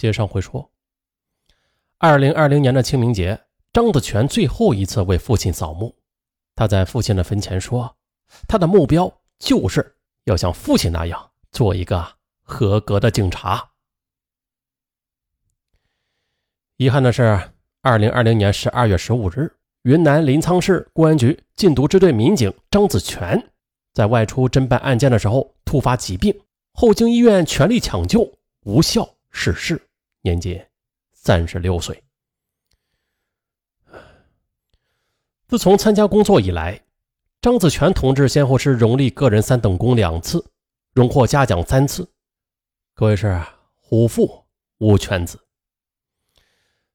接上回说。二零二零年的清明节，张子全最后一次为父亲扫墓。他在父亲的坟前说：“他的目标就是要像父亲那样做一个合格的警察。”遗憾的是，二零二零年十二月十五日，云南临沧市公安局禁毒支队民警张子全在外出侦办案件的时候突发疾病，后经医院全力抢救无效逝世，年仅三十六岁。自从参加工作以来，张子全同志先后是荣立个人三等功两次，荣获嘉奖三次，可谓是虎父无犬子。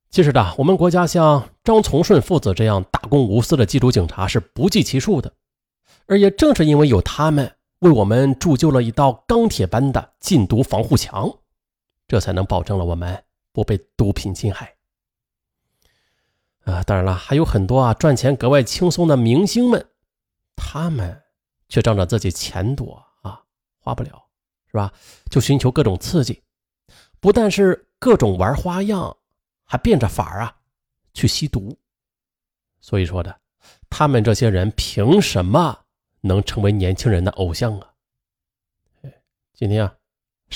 其实的，我们国家像张从顺父子这样大公无私的缉毒警察是不计其数的，而也正是因为有他们为我们铸就了一道钢铁般的禁毒防护墙，这才能保证了我们不被毒品侵害。啊，当然了，还有很多啊赚钱格外轻松的明星们，他们却仗着自己钱多啊花不了，是吧？就寻求各种刺激，不但是各种玩花样。还变着法儿啊，去吸毒。所以说的，他们这些人凭什么能成为年轻人的偶像啊？今天啊，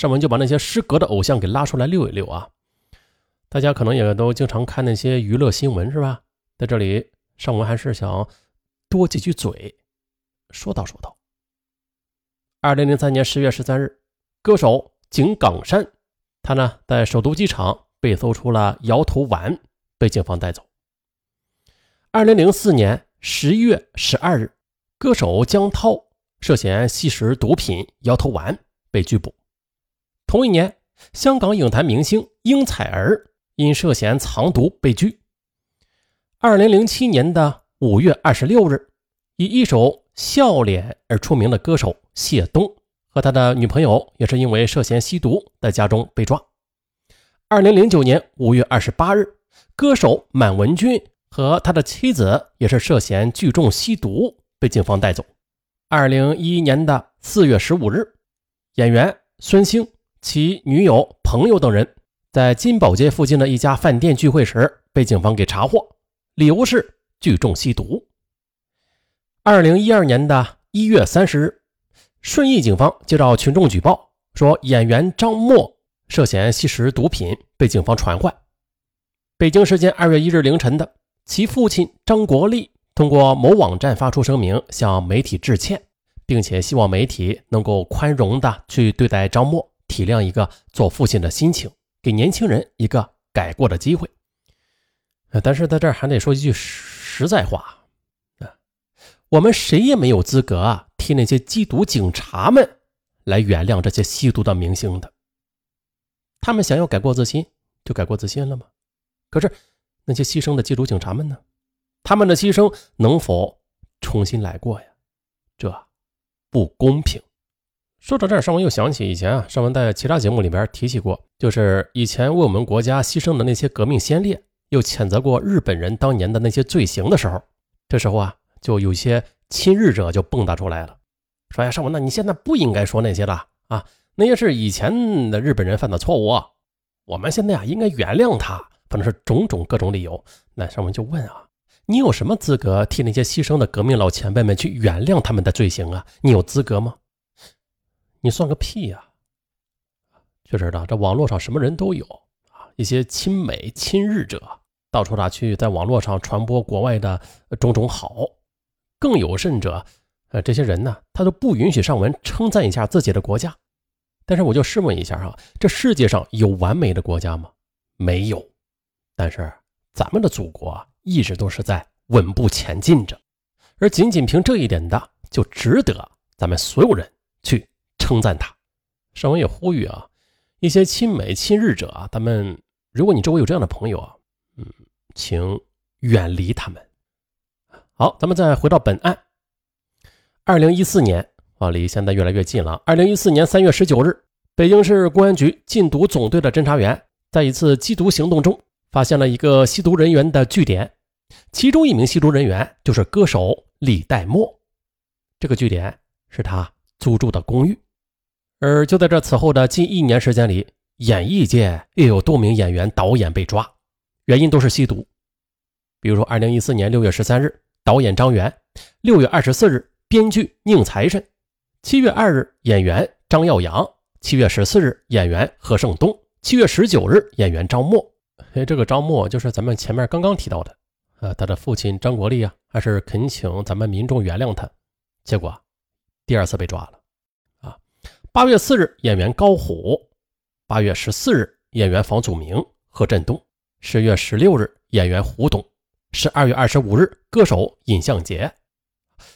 尚文就把那些失格的偶像给拉出来溜一溜啊。大家可能也都经常看那些娱乐新闻是吧？在这里，尚文还是想多几句嘴，说道说道。二零零三年十月十三日，歌手井冈山，他呢在首都机场。被搜出了摇头丸，被警方带走。二零零四年十一月十二日，歌手江涛涉嫌吸食毒品摇头丸被拘捕。同一年，香港影坛明星应采儿因涉嫌藏毒被拘。二零零七年的五月二十六日，以一首笑脸而出名的歌手谢东和他的女朋友也是因为涉嫌吸毒，在家中被抓。二零零九年五月二十八日，歌手满文军和他的妻子也是涉嫌聚众吸毒，被警方带走。二零一一年的四月十五日，演员孙兴、其女友、朋友等人在金宝街附近的一家饭店聚会时，被警方给查获，理由是聚众吸毒。二零一二年的一月三十日，顺义警方接到群众举报，说演员张默。涉嫌吸食毒品，被警方传唤。北京时间二月一日凌晨的，其父亲张国立通过某网站发出声明，向媒体致歉，并且希望媒体能够宽容的去对待张默，体谅一个做父亲的心情，给年轻人一个改过的机会。但是在这儿还得说一句实在话啊，我们谁也没有资格啊替那些缉毒警察们来原谅这些吸毒的明星的。他们想要改过自新，就改过自新了吗？可是那些牺牲的缉毒警察们呢？他们的牺牲能否重新来过呀？这不公平。说到这儿，尚文又想起以前啊，尚文在其他节目里边提起过，就是以前为我们国家牺牲的那些革命先烈，又谴责过日本人当年的那些罪行的时候，这时候啊，就有些亲日者就蹦跶出来了，说呀，尚文，那你现在不应该说那些了啊。那些是以前的日本人犯的错误，我们现在啊应该原谅他，反正是种种各种理由。那上文就问啊，你有什么资格替那些牺牲的革命老前辈们去原谅他们的罪行啊？你有资格吗？你算个屁呀！确实的，这网络上什么人都有啊，一些亲美亲日者到处打去在网络上传播国外的种种好，更有甚者，呃，这些人呢，他都不允许上文称赞一下自己的国家。但是我就试问一下哈，这世界上有完美的国家吗？没有。但是咱们的祖国一直都是在稳步前进着，而仅仅凭这一点的，就值得咱们所有人去称赞他。尚文也呼吁啊，一些亲美亲日者啊，咱们如果你周围有这样的朋友啊，嗯，请远离他们。好，咱们再回到本案。二零一四年。啊，离现在越来越近了。二零一四年三月十九日，北京市公安局禁毒总队的侦查员在一次缉毒行动中，发现了一个吸毒人员的据点，其中一名吸毒人员就是歌手李代沫。这个据点是他租住的公寓。而就在这此后的近一年时间里，演艺界又有多名演员、导演被抓，原因都是吸毒。比如说，二零一四年六月十三日，导演张元；六月二十四日，编剧宁财神；七月二日，演员张耀扬；七月十四日，演员何胜东；七月十九日，演员张默。哎，这个张默就是咱们前面刚刚提到的，呃，他的父亲张国立啊，还是恳请咱们民众原谅他，结果第二次被抓了。八月四日，演员高虎；八月十四日，演员房祖名、何振东；十月十六日，演员胡董。十二月二十五日，歌手尹相杰，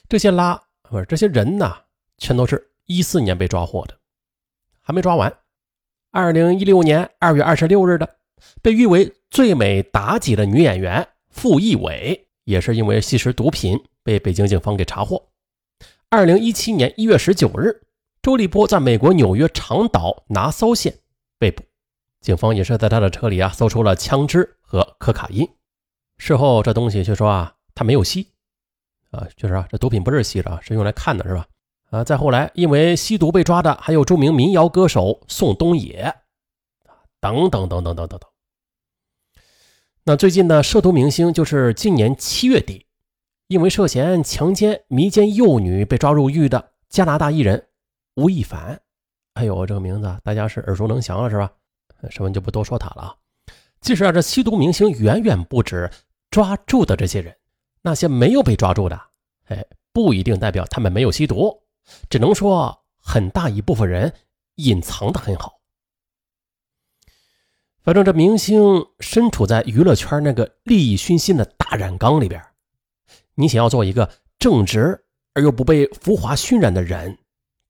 这些拉不是这些人呐，全都是一四年被抓获的，还没抓完。二零一六年二月二十六日的，被誉为最美妲己的女演员傅艺伟，也是因为吸食毒品被北京警方给查获。二零一七年一月十九日，周立波在美国纽约长岛拿骚县被捕，警方也是在他的车里啊搜出了枪支和可卡因。事后这东西却说啊，他没有吸，啊，确实啊，这毒品不是吸的，是用来看的，是吧？啊，再后来因为吸毒被抓的还有著名民谣歌手宋冬野，等等等等等等等。那最近呢，涉毒明星就是今年七月底，因为涉嫌强奸、迷奸幼女被抓入狱的加拿大艺人吴亦凡。哎呦，这个名字大家是耳熟能详了，是吧？什么就不多说他了。其实啊，这吸毒明星远远不止抓住的这些人，那些没有被抓住的，哎，不一定代表他们没有吸毒，只能说很大一部分人隐藏的很好。反正这明星身处在娱乐圈那个利益熏心的大染缸里边，你想要做一个正直而又不被浮华熏染的人，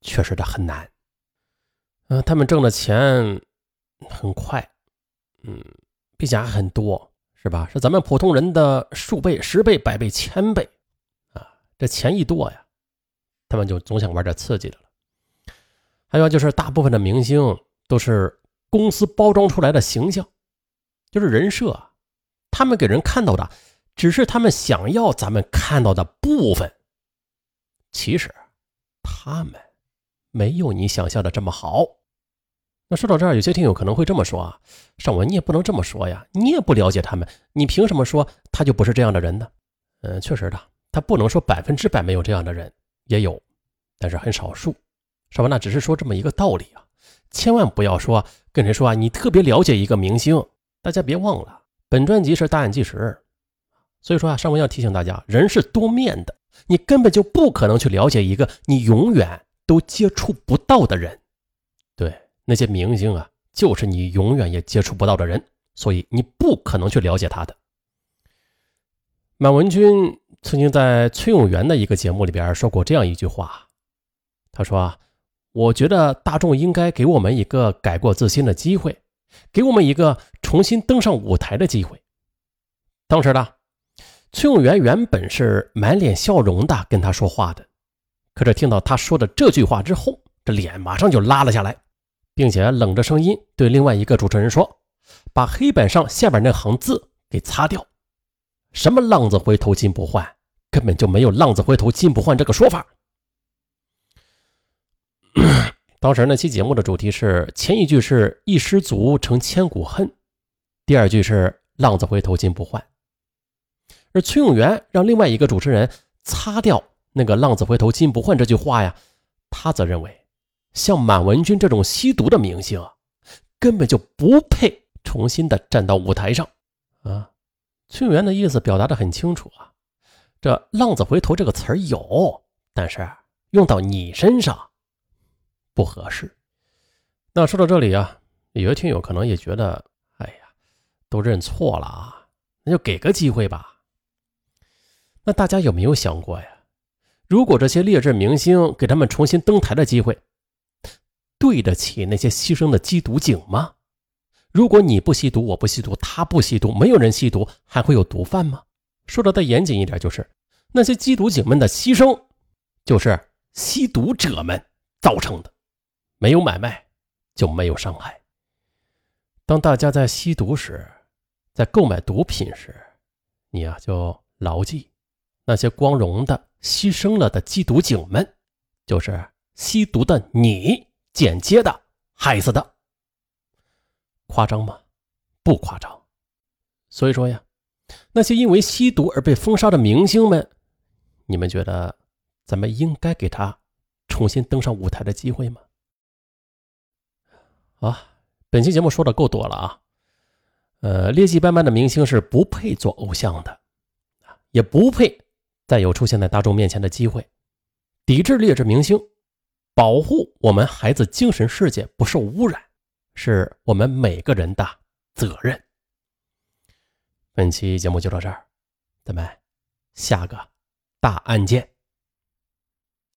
确实的很难。嗯，他们挣的钱很快，嗯。比且还很多，是吧？是咱们普通人的数倍、十倍、百倍、千倍啊！这钱一多呀，他们就总想玩点刺激的了。还有就是，大部分的明星都是公司包装出来的形象，就是人设。他们给人看到的，只是他们想要咱们看到的部分。其实，他们没有你想象的这么好。那说到这儿，有些听友可能会这么说啊，尚文，你也不能这么说呀，你也不了解他们，你凭什么说他就不是这样的人呢？嗯，确实的，他不能说百分之百没有这样的人，也有，但是很少数，尚文？那只是说这么一个道理啊，千万不要说跟谁说啊，你特别了解一个明星，大家别忘了，本专辑是大案纪实，所以说啊，尚文要提醒大家，人是多面的，你根本就不可能去了解一个你永远都接触不到的人，对。那些明星啊，就是你永远也接触不到的人，所以你不可能去了解他的。满文军曾经在崔永元的一个节目里边说过这样一句话，他说：“啊，我觉得大众应该给我们一个改过自新的机会，给我们一个重新登上舞台的机会。”当时呢，崔永元原本是满脸笑容的跟他说话的，可是听到他说的这句话之后，这脸马上就拉了下来。并且冷着声音对另外一个主持人说：“把黑板上下边那行字给擦掉。什么浪子回头金不换，根本就没有浪子回头金不换这个说法。”当时那期节目的主题是前一句是一失足成千古恨，第二句是浪子回头金不换。而崔永元让另外一个主持人擦掉那个浪子回头金不换这句话呀，他则认为。像满文军这种吸毒的明星啊，根本就不配重新的站到舞台上啊！崔永元的意思表达的很清楚啊，这“浪子回头”这个词儿有，但是用到你身上不合适。那说到这里啊，有些听友可能也觉得，哎呀，都认错了啊，那就给个机会吧。那大家有没有想过呀？如果这些劣质明星给他们重新登台的机会？对得起那些牺牲的缉毒警吗？如果你不吸毒，我不吸毒，他不吸毒，没有人吸毒，还会有毒贩吗？说的再严谨一点，就是那些缉毒警们的牺牲，就是吸毒者们造成的。没有买卖，就没有伤害。当大家在吸毒时，在购买毒品时，你呀就牢记，那些光荣的牺牲了的缉毒警们，就是吸毒的你。间接的害死的。夸张吗？不夸张。所以说呀，那些因为吸毒而被封杀的明星们，你们觉得咱们应该给他重新登上舞台的机会吗？啊，本期节目说的够多了啊。呃，劣迹斑斑的明星是不配做偶像的，也不配再有出现在大众面前的机会。抵制劣质明星，保护我们孩子精神世界不受污染，是我们每个人的责任。本期节目就到这儿，咱们下个大案件。